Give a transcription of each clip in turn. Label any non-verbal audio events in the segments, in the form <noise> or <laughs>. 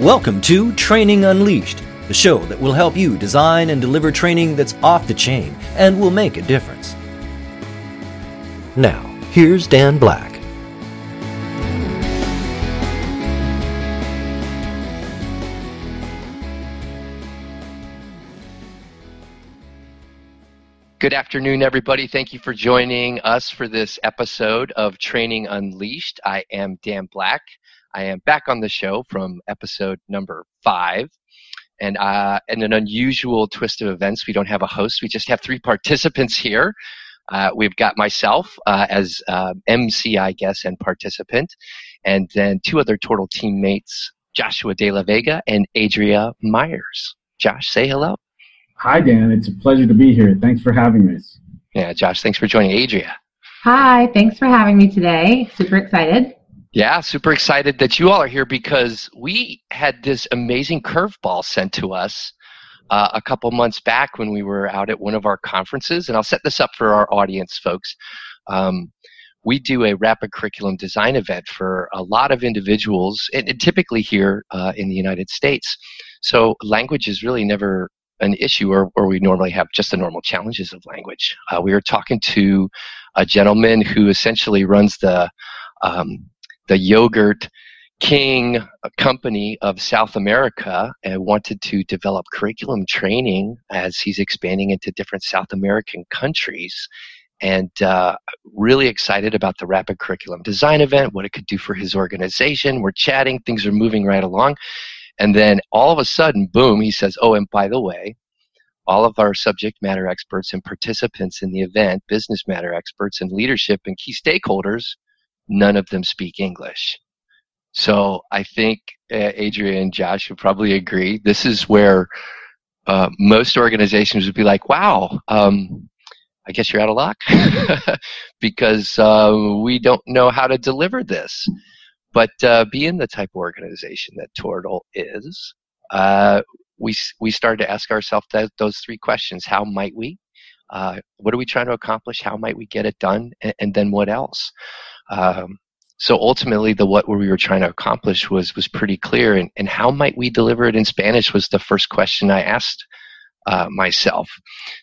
Welcome to Training Unleashed, the show that will help you design and deliver training that's off the chain and will make a difference. Now, here's Dan Black. Good afternoon, everybody. Thank you for joining us for this episode of Training Unleashed. I am Dan Black. I am back on the show from episode number five. And uh, in an unusual twist of events, we don't have a host. We just have three participants here. Uh, we've got myself uh, as uh, MC, I guess, and participant, and then two other Tortal teammates, Joshua De La Vega and Adria Myers. Josh, say hello. Hi, Dan. It's a pleasure to be here. Thanks for having us. Yeah, Josh, thanks for joining Adria. Hi, thanks for having me today. Super excited. Yeah, super excited that you all are here because we had this amazing curveball sent to us uh, a couple months back when we were out at one of our conferences. And I'll set this up for our audience, folks. Um, we do a rapid curriculum design event for a lot of individuals, and, and typically here uh, in the United States. So language is really never an issue or, or we normally have just the normal challenges of language. Uh, we were talking to a gentleman who essentially runs the um, the yogurt king company of South America and wanted to develop curriculum training as he's expanding into different South American countries. And uh, really excited about the Rapid Curriculum Design event, what it could do for his organization. We're chatting, things are moving right along. And then all of a sudden, boom, he says, Oh, and by the way, all of our subject matter experts and participants in the event, business matter experts and leadership and key stakeholders, none of them speak English. So I think uh, Adria and Josh would probably agree. This is where uh, most organizations would be like, wow, um, I guess you're out of luck <laughs> because uh, we don't know how to deliver this. But uh, being the type of organization that Tortal is, uh, we we started to ask ourselves that, those three questions: How might we? Uh, what are we trying to accomplish? How might we get it done? And, and then what else? Um, so ultimately, the what we were trying to accomplish was was pretty clear. And, and how might we deliver it in Spanish was the first question I asked uh, myself.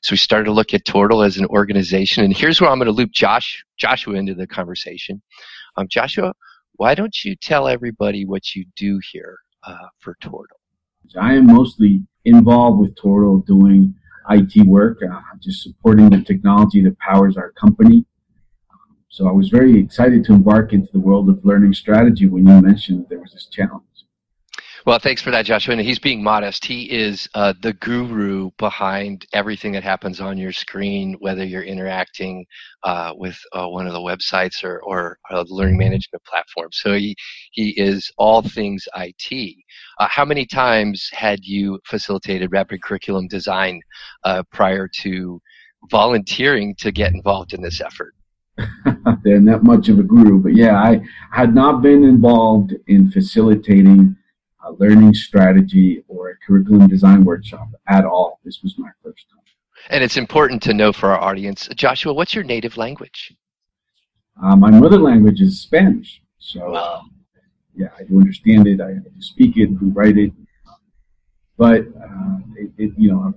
So we started to look at Tortal as an organization. And here's where I'm going to loop Josh Joshua into the conversation. Um, Joshua, why don't you tell everybody what you do here uh, for Tortal? I am mostly involved with Tortal doing IT work, uh, just supporting the technology that powers our company. So I was very excited to embark into the world of learning strategy when you mentioned there was this challenge. Well, thanks for that, Joshua. And he's being modest. He is uh, the guru behind everything that happens on your screen, whether you're interacting uh, with uh, one of the websites or, or a learning management platform. So he, he is all things IT. Uh, how many times had you facilitated rapid curriculum design uh, prior to volunteering to get involved in this effort? <laughs> They're not much of a guru, but yeah, I had not been involved in facilitating a learning strategy or a curriculum design workshop at all. This was my first time. And it's important to know for our audience, Joshua, what's your native language? Uh, my mother language is Spanish. So, wow. yeah, I do understand it. I, I speak it, I write it. But, uh, it, it, you know,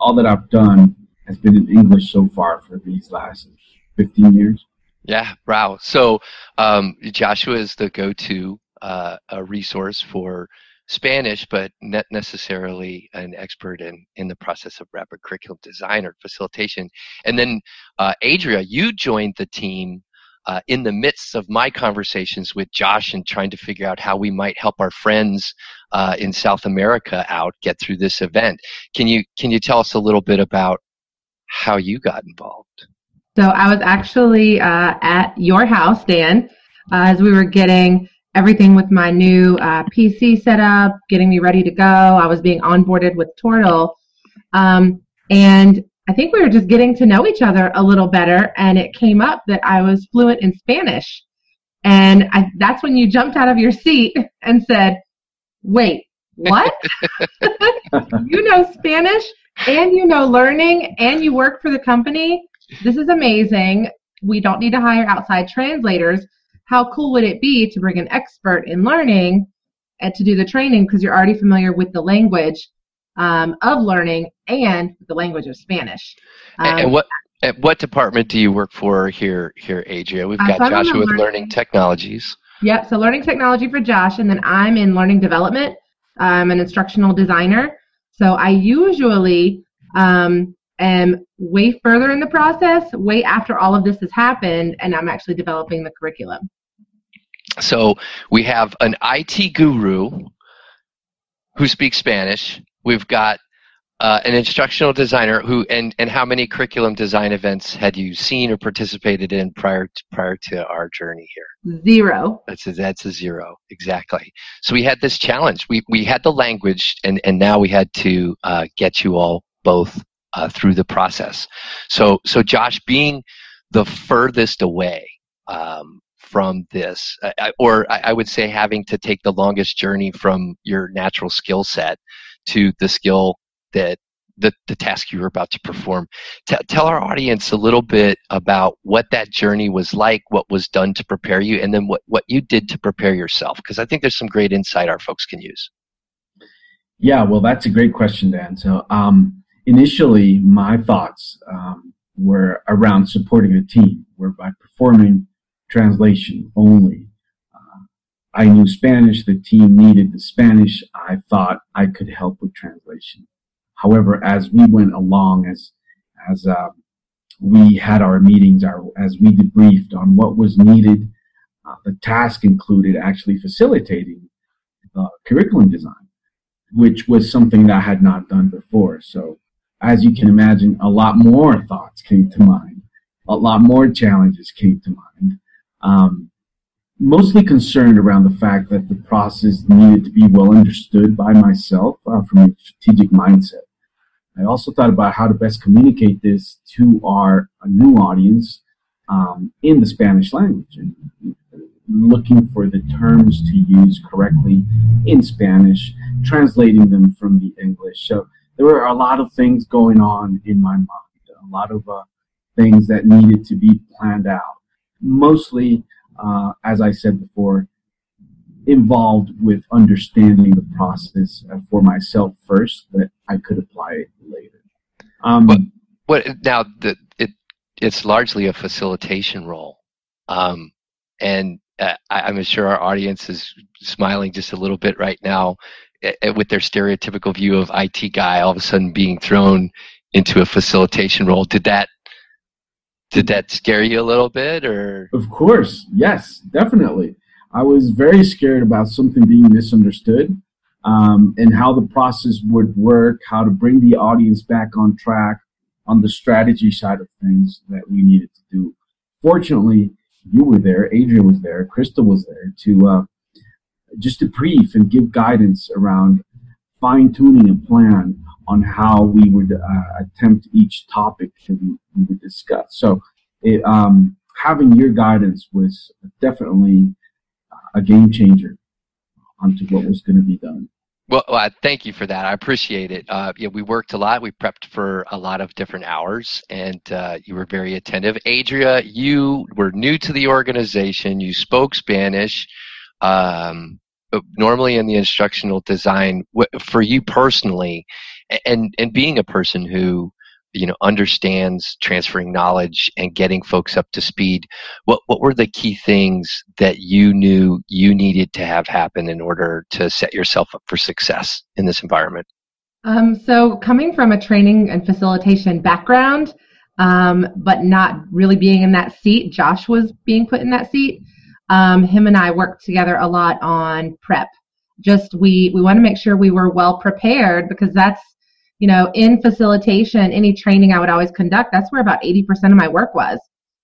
all that I've done has been in English so far for these last 15 years. Yeah, wow. So um, Joshua is the go-to uh, resource for Spanish, but not necessarily an expert in, in the process of rapid curriculum design or facilitation. And then, uh, Adria, you joined the team uh, in the midst of my conversations with Josh and trying to figure out how we might help our friends uh, in South America out get through this event. Can you can you tell us a little bit about how you got involved? So I was actually uh, at your house, Dan, uh, as we were getting everything with my new uh, PC set up, getting me ready to go. I was being onboarded with Tortal. Um, and I think we were just getting to know each other a little better, and it came up that I was fluent in Spanish. And I, that's when you jumped out of your seat and said, Wait, what? <laughs> <laughs> you know Spanish and you know learning and you work for the company? This is amazing. We don't need to hire outside translators how cool would it be to bring an expert in learning and to do the training because you're already familiar with the language um, of learning and the language of Spanish. Um, and what at what department do you work for here here, Adria? We've got uh, Joshua with learning, learning Technologies. Yep, so learning technology for Josh, and then I'm in learning development. I'm an instructional designer. So I usually um, am way further in the process, way after all of this has happened, and I'm actually developing the curriculum. So we have an IT guru who speaks Spanish. We've got uh, an instructional designer who and and how many curriculum design events had you seen or participated in prior to, prior to our journey here zero that's a, that's a zero exactly so we had this challenge we we had the language and and now we had to uh, get you all both uh, through the process so so josh being the furthest away um, from this, or I would say having to take the longest journey from your natural skill set to the skill that the, the task you were about to perform. T- tell our audience a little bit about what that journey was like, what was done to prepare you, and then what, what you did to prepare yourself, because I think there's some great insight our folks can use. Yeah, well, that's a great question, Dan. So, um, initially, my thoughts um, were around supporting a team, where by performing translation only, uh, I knew Spanish, the team needed the Spanish. I thought I could help with translation. However, as we went along, as as uh, we had our meetings, our, as we debriefed on what was needed, uh, the task included actually facilitating curriculum design, which was something that I had not done before. So, as you can imagine, a lot more thoughts came to mind, a lot more challenges came to mind. Um, mostly concerned around the fact that the process needed to be well understood by myself uh, from a strategic mindset. I also thought about how to best communicate this to our new audience um, in the Spanish language and looking for the terms to use correctly in Spanish, translating them from the English. So there were a lot of things going on in my mind, a lot of uh, things that needed to be planned out. Mostly, uh, as I said before, involved with understanding the process for myself first that I could apply it later. Um, what, what now? The, it it's largely a facilitation role, um, and uh, I, am sure our audience is smiling just a little bit right now uh, with their stereotypical view of IT guy all of a sudden being thrown into a facilitation role. Did that did that scare you a little bit, or? Of course, yes, definitely. I was very scared about something being misunderstood um, and how the process would work, how to bring the audience back on track on the strategy side of things that we needed to do. Fortunately, you were there, Adria was there, Crystal was there to uh, just to brief and give guidance around fine tuning a plan on how we would uh, attempt each topic that we, we would discuss. So, it, um, having your guidance was definitely a game changer onto what was going to be done. Well, uh, thank you for that. I appreciate it. Uh, yeah, we worked a lot. We prepped for a lot of different hours, and uh, you were very attentive. Adria, you were new to the organization. You spoke Spanish. Um, normally in the instructional design, for you personally, and and being a person who you know understands transferring knowledge and getting folks up to speed what what were the key things that you knew you needed to have happen in order to set yourself up for success in this environment? Um, so coming from a training and facilitation background um, but not really being in that seat josh was being put in that seat um, him and i worked together a lot on prep just we we want to make sure we were well prepared because that's you know, in facilitation, any training I would always conduct, that's where about 80% of my work was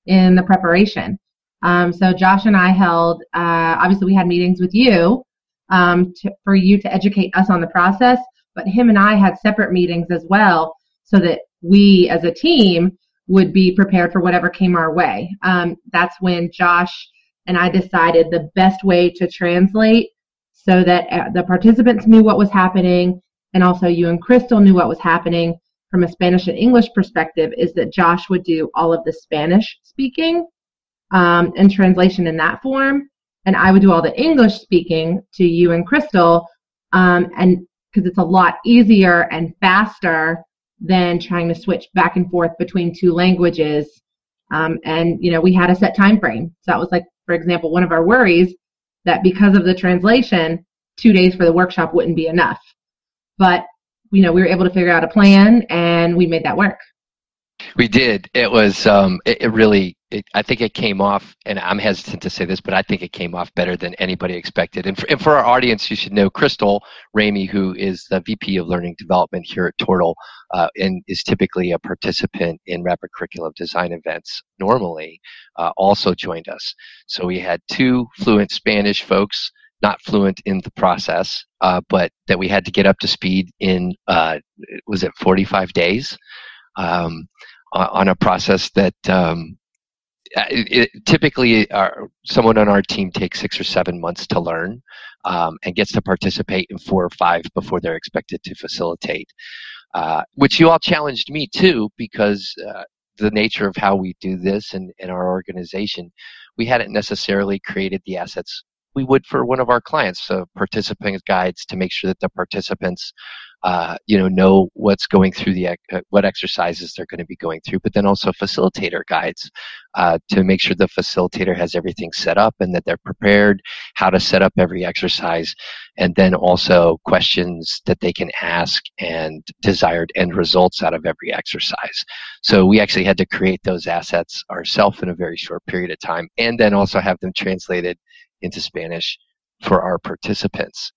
in the preparation. Um, so Josh and I held, uh, obviously we had meetings with you um, to, for you to educate us on the process, but him and I had separate meetings as well so that we as a team would be prepared for whatever came our way. Um, that's when Josh and I decided the best way to translate so that uh, the participants knew what was happening and also you and Crystal knew what was happening from a Spanish and English perspective is that Josh would do all of the Spanish speaking um, and translation in that form. and I would do all the English speaking to you and Crystal, um, and because it's a lot easier and faster than trying to switch back and forth between two languages. Um, and you know, we had a set time frame. So that was like, for example, one of our worries that because of the translation, two days for the workshop wouldn't be enough. But you know, we were able to figure out a plan, and we made that work. We did. It was. Um, it, it really. It, I think it came off, and I'm hesitant to say this, but I think it came off better than anybody expected. And for, and for our audience, you should know Crystal Ramey, who is the VP of Learning Development here at Tortal, uh, and is typically a participant in Rapid Curriculum Design events. Normally, uh, also joined us. So we had two fluent Spanish folks not fluent in the process, uh, but that we had to get up to speed in uh, was it 45 days um, on a process that um, it, it, typically our, someone on our team takes six or seven months to learn um, and gets to participate in four or five before they're expected to facilitate. Uh, which you all challenged me too because uh, the nature of how we do this and in our organization, we hadn't necessarily created the assets we would for one of our clients, so participant guides to make sure that the participants uh, you know know what's going through the uh, what exercises they're going to be going through but then also facilitator guides uh, to make sure the facilitator has everything set up and that they're prepared how to set up every exercise and then also questions that they can ask and desired end results out of every exercise. So we actually had to create those assets ourselves in a very short period of time and then also have them translated into spanish for our participants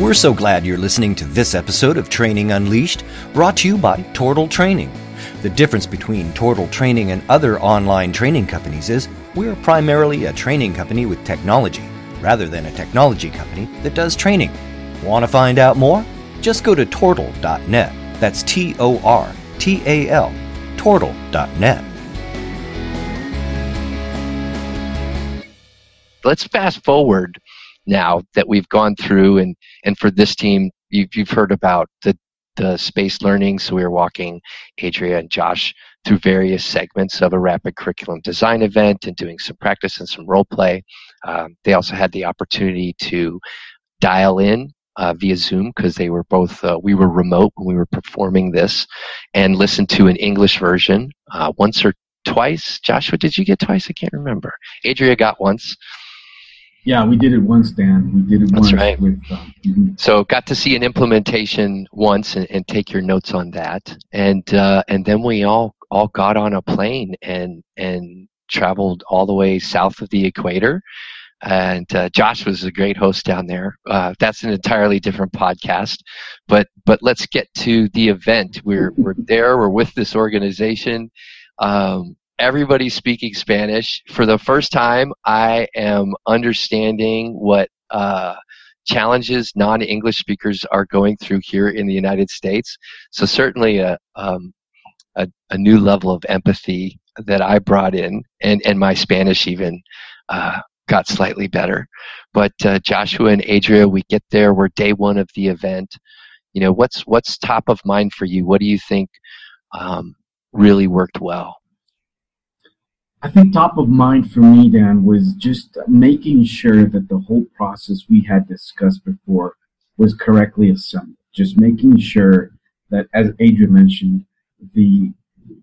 we're so glad you're listening to this episode of Training Unleashed, brought to you by Tortal Training. The difference between Tortal Training and other online training companies is we're primarily a training company with technology, rather than a technology company that does training. Want to find out more? Just go to tortal.net. That's T O R T A L, tortal.net. Let's fast forward now that we've gone through and and for this team you've, you've heard about the the space learning. So we were walking adria and josh through various segments of a rapid curriculum design event and doing some practice and some role play. Um, they also had the opportunity to dial in uh, via zoom because they were both uh, we were remote when we were performing this and listen to an english version uh, once or twice. Joshua did you get twice? I can't remember. Adria got once yeah, we did it once, Dan. We did it That's once. right. With, uh, mm-hmm. So got to see an implementation once and, and take your notes on that, and uh, and then we all all got on a plane and and traveled all the way south of the equator. And uh, Josh was a great host down there. Uh, that's an entirely different podcast, but but let's get to the event. We're we're there. We're with this organization. Um, everybody's speaking Spanish. For the first time, I am understanding what uh, challenges non-English speakers are going through here in the United States. So certainly a, um, a, a, new level of empathy that I brought in, and, and my Spanish even uh, got slightly better. But uh, Joshua and Adria, we get there. We're day one of the event. You know, what's what's top of mind for you? What do you think um, really worked well? I think top of mind for me, Dan, was just making sure that the whole process we had discussed before was correctly assembled. Just making sure that, as Adria mentioned, the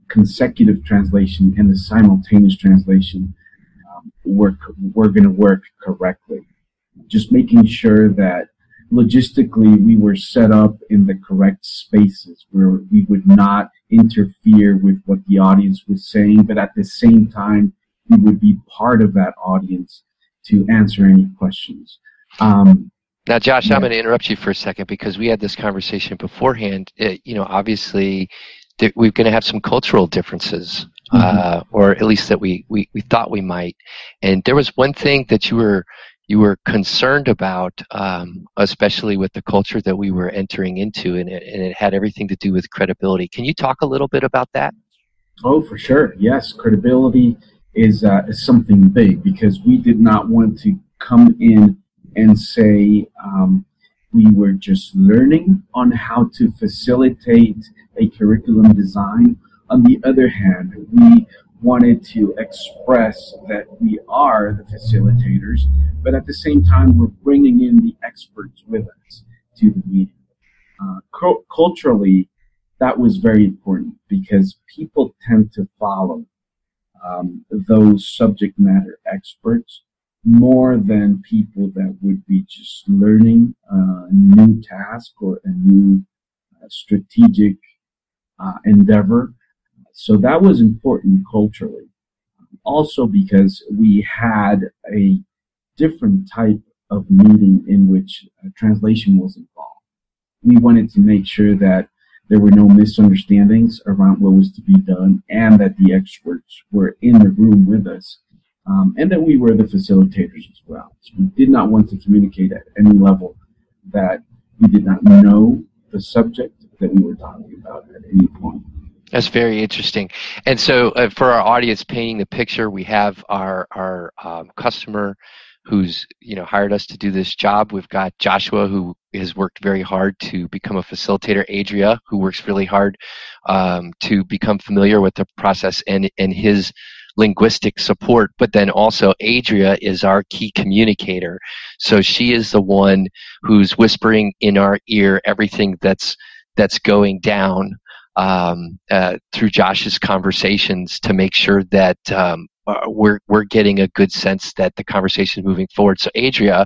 consecutive translation and the simultaneous translation um, were, were going to work correctly. Just making sure that logistically we were set up in the correct spaces where we would not interfere with what the audience was saying, but at the same time, we would be part of that audience to answer any questions. Um, now, Josh, yeah. I'm going to interrupt you for a second because we had this conversation beforehand. It, you know, obviously, th- we're going to have some cultural differences, mm-hmm. uh, or at least that we, we, we thought we might. And there was one thing that you were you were concerned about, um, especially with the culture that we were entering into, and it, and it had everything to do with credibility. Can you talk a little bit about that? Oh, for sure. Yes, credibility is, uh, is something big because we did not want to come in and say um, we were just learning on how to facilitate a curriculum design. On the other hand, we wanted to express that we are the facilitators, but at the same time, we're bringing in the experts with us to the meeting. Uh, cu- culturally, that was very important because people tend to follow um, those subject matter experts more than people that would be just learning a new task or a new uh, strategic uh, endeavor. So that was important culturally. Also because we had a different type of meeting in which translation was involved. We wanted to make sure that there were no misunderstandings around what was to be done and that the experts were in the room with us um, and that we were the facilitators as well. So we did not want to communicate at any level that we did not know the subject that we were talking about at any point. That's very interesting. And so, uh, for our audience, painting the picture, we have our our um, customer who's you know hired us to do this job. We've got Joshua who has worked very hard to become a facilitator. Adria who works really hard um, to become familiar with the process and and his linguistic support, but then also Adria is our key communicator. So she is the one who's whispering in our ear everything that's that's going down um, uh, through Josh's conversations to make sure that um, uh, we're we're getting a good sense that the conversation is moving forward. So Adria,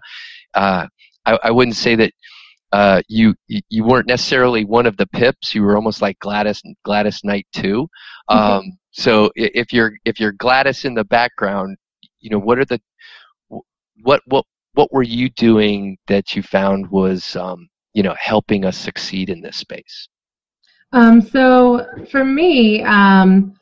uh, I, I, wouldn't say that uh, you you weren't necessarily one of the pips. You were almost like Gladys Gladys Knight too. Mm-hmm. Um, so if you're if you're Gladys in the background, you know what are the what what what were you doing that you found was um, you know helping us succeed in this space? Um, so for me, um,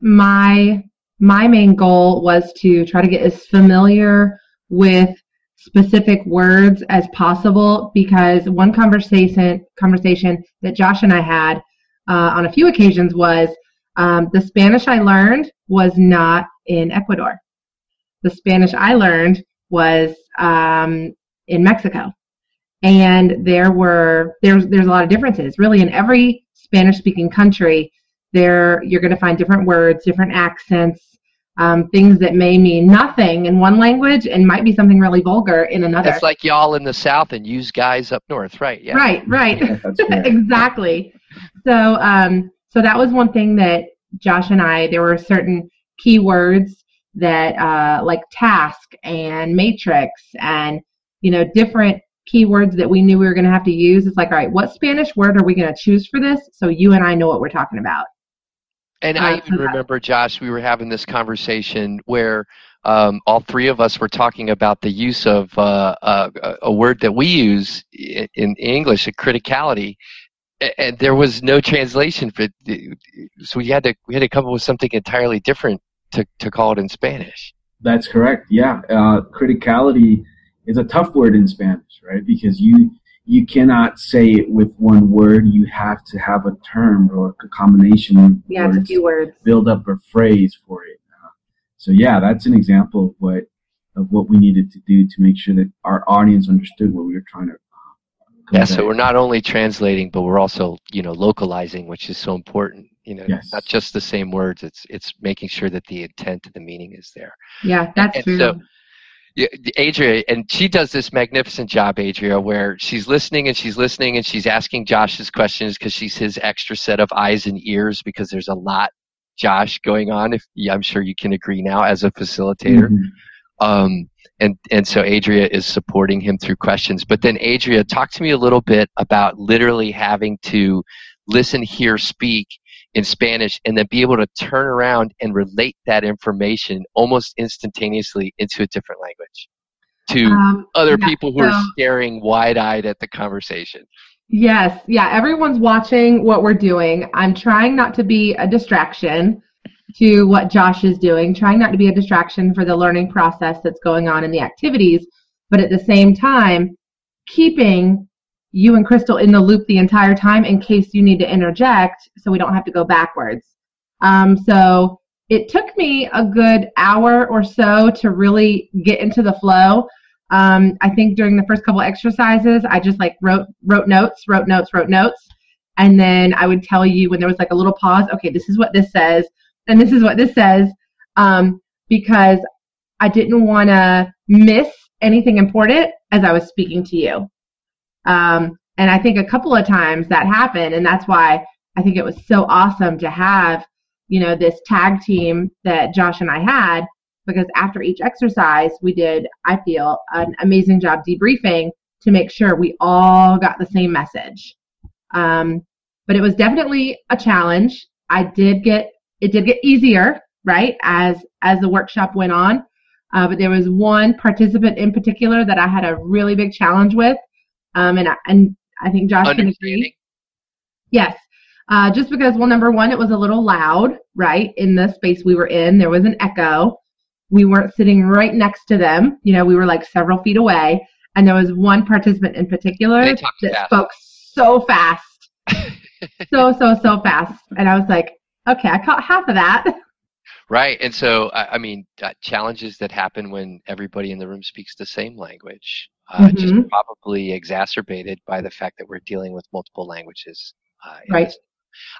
my my main goal was to try to get as familiar with specific words as possible because one conversation conversation that Josh and I had uh, on a few occasions was um, the Spanish I learned was not in Ecuador. The Spanish I learned was um, in Mexico, and there were there's there's a lot of differences. Really, in every Spanish-speaking country, there you're going to find different words, different accents, um, things that may mean nothing in one language and might be something really vulgar in another. It's like y'all in the South and use guys up north, right? Yeah. Right, right. <laughs> <laughs> exactly. So, um, so that was one thing that Josh and I, there were certain keywords that, uh, like task and matrix and, you know, different keywords that we knew we were going to have to use. It's like, all right, what Spanish word are we going to choose for this? So you and I know what we're talking about. And I even remember, Josh, we were having this conversation where um, all three of us were talking about the use of uh, uh, a word that we use in, in English, a criticality, and there was no translation for. So we had to we had to come up with something entirely different to, to call it in Spanish. That's correct. Yeah, uh, criticality is a tough word in Spanish, right? Because you you cannot say it with one word. You have to have a term or a combination of yeah, words, a few words. Build up a phrase for it. Uh, so yeah, that's an example of what of what we needed to do to make sure that our audience understood what we were trying to. Uh, yeah, so we're not only translating, but we're also you know localizing, which is so important. You know, yes. not just the same words. It's it's making sure that the intent and the meaning is there. Yeah, that's and, true. So, Adria, and she does this magnificent job, Adria, where she's listening and she's listening and she's asking Josh's questions because she's his extra set of eyes and ears because there's a lot, Josh, going on. If I'm sure you can agree now as a facilitator. Mm-hmm. Um, and and so Adria is supporting him through questions. But then Adria, talk to me a little bit about literally having to listen, hear, speak in Spanish and then be able to turn around and relate that information almost instantaneously into a different language to um, other yeah, people who so, are staring wide-eyed at the conversation. Yes, yeah, everyone's watching what we're doing. I'm trying not to be a distraction to what Josh is doing, trying not to be a distraction for the learning process that's going on in the activities, but at the same time, keeping you and Crystal in the loop the entire time in case you need to interject so we don't have to go backwards. Um, so it took me a good hour or so to really get into the flow. Um, I think during the first couple exercises, I just like wrote wrote notes, wrote notes, wrote notes, and then I would tell you when there was like a little pause. Okay, this is what this says. and this is what this says, um, because I didn't want to miss anything important as I was speaking to you. Um, and I think a couple of times that happened, and that's why I think it was so awesome to have, you know, this tag team that Josh and I had, because after each exercise, we did, I feel, an amazing job debriefing to make sure we all got the same message. Um, but it was definitely a challenge. I did get it did get easier, right, as as the workshop went on. Uh, but there was one participant in particular that I had a really big challenge with, um, and I, and I think Josh can agree. Yes, uh, just because well, number one, it was a little loud, right, in the space we were in. There was an echo. We weren't sitting right next to them. You know, we were like several feet away, and there was one participant in particular that fast. spoke so fast, <laughs> so so so fast, and I was like, okay, I caught half of that. Right, and so I mean, uh, challenges that happen when everybody in the room speaks the same language, uh, mm-hmm. just probably exacerbated by the fact that we're dealing with multiple languages. Uh, right.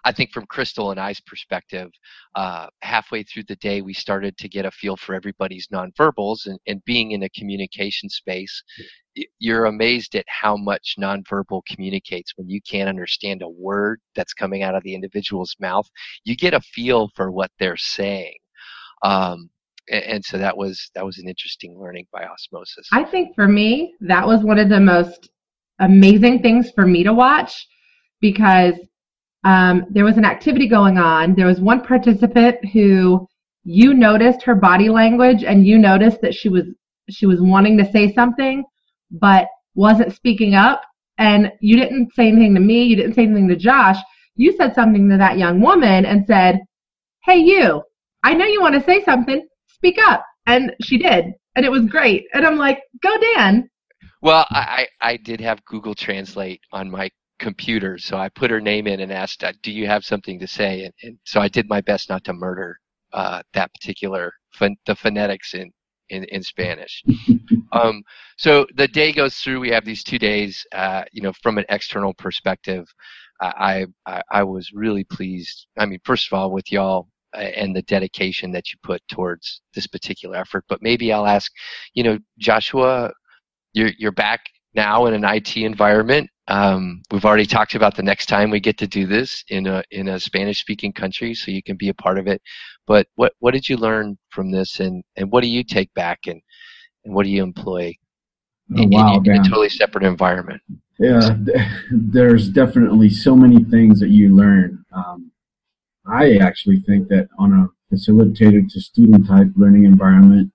I think from Crystal and I's perspective, uh, halfway through the day, we started to get a feel for everybody's nonverbals and, and being in a communication space. You're amazed at how much nonverbal communicates when you can't understand a word that's coming out of the individual's mouth. You get a feel for what they're saying. Um, and, so that was that was an interesting learning by osmosis. I think for me, that was one of the most amazing things for me to watch because um, there was an activity going on. There was one participant who you noticed her body language and you noticed that she was she was wanting to say something but wasn't speaking up and you didn't say anything to me you didn't say anything to josh you said something to that young woman and said hey you i know you want to say something speak up and she did and it was great and i'm like go dan well i i did have google translate on my computer. So I put her name in and asked, uh, "Do you have something to say?" And, and so I did my best not to murder uh, that particular the phonetics in in, in Spanish. <laughs> um, so the day goes through. We have these two days. Uh, you know, from an external perspective, I, I I was really pleased. I mean, first of all, with y'all uh, and the dedication that you put towards this particular effort. But maybe I'll ask, you know, Joshua, you're you're back now in an IT environment. Um, we've already talked about the next time we get to do this in a in a Spanish speaking country, so you can be a part of it. But what what did you learn from this, and and what do you take back, and and what do you employ oh, in, wow, in, in a totally separate environment? Yeah, <laughs> there's definitely so many things that you learn. Um, I actually think that on a facilitator to student type learning environment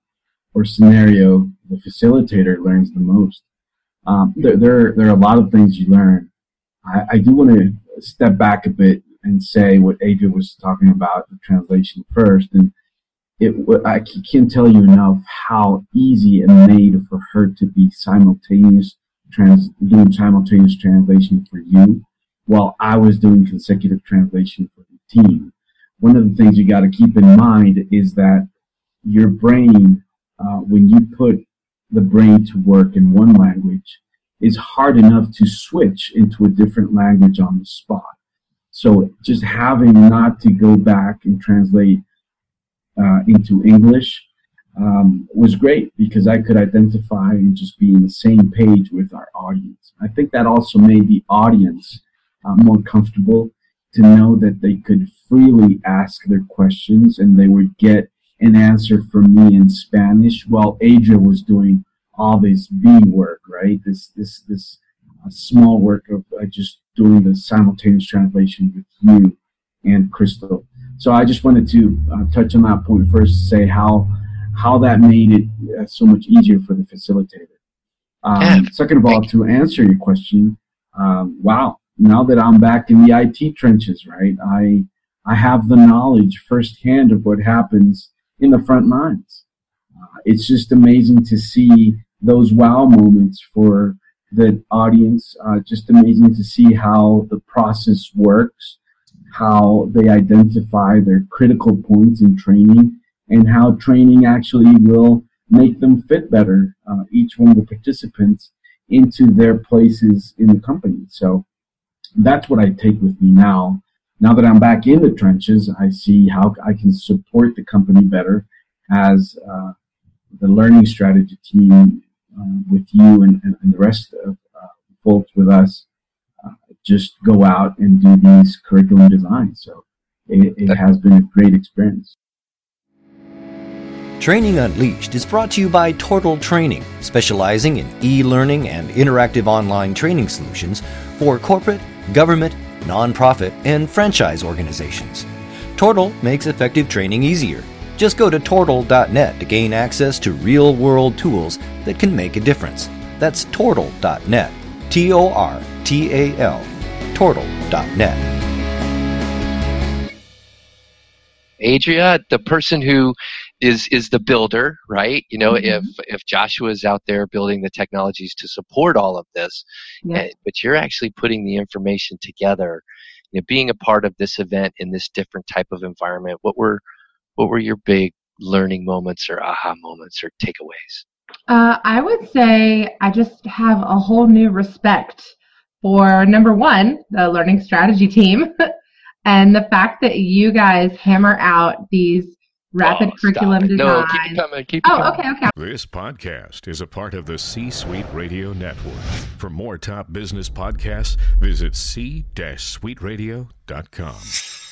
or scenario, the facilitator learns the most um, there, there, there are a lot of things you learn. I, I do want to step back a bit and say what Adria was talking about the translation first, and it I can't tell you enough how easy it made for her to be simultaneous trans doing simultaneous translation for you, while I was doing consecutive translation team. One of the things you got to keep in mind is that your brain, uh, when you put the brain to work in one language is hard enough to switch into a different language on the spot. So just having not to go back and translate uh, into English um, was great because I could identify and just be in the same page with our audience. I think that also made the audience uh, more comfortable to know that they could freely ask their questions and they would get an answer from me in Spanish while Adria was doing all this being work, right? This this this uh, small work of uh, just doing the simultaneous translation with you and Crystal. So I just wanted to uh, touch on that point first, say how how that made it uh, so much easier for the facilitator. Um. Second of all, to answer your question, um, wow! Now that I'm back in the IT trenches, right? I I have the knowledge firsthand of what happens in the front lines. Uh, it's just amazing to see those wow moments for the audience. Uh, just amazing to see how the process works, how they identify their critical points in training, and how training actually will make them fit better, uh, each one of the participants, into their places in the company. So that's what I take with me now now that I'm back in the trenches, I see how I can support the company better as uh, the learning strategy team uh, with you and, and, and, the rest of uh, folks with us uh, just go out and do these curriculum designs. So it, it has been a great experience. Training Unleashed is brought to you by Tortal Training, specializing in e learning and interactive online training solutions for corporate, government, nonprofit, and franchise organizations. Tortal makes effective training easier. Just go to tortal.net to gain access to real world tools that can make a difference. That's tortal.net. T O R T A L. Tortal.net. Adria, the person who is is the builder, right? You know, mm-hmm. if if Joshua is out there building the technologies to support all of this, yes. but you're actually putting the information together. You know, being a part of this event in this different type of environment, what were what were your big learning moments or aha moments or takeaways? Uh, I would say I just have a whole new respect for number one, the learning strategy team, <laughs> and the fact that you guys hammer out these rapid oh, curriculum design. No, keep it coming. Keep it oh, coming. okay, okay. This podcast is a part of the C Suite Radio Network. For more top business podcasts, visit c-suiteradio.com.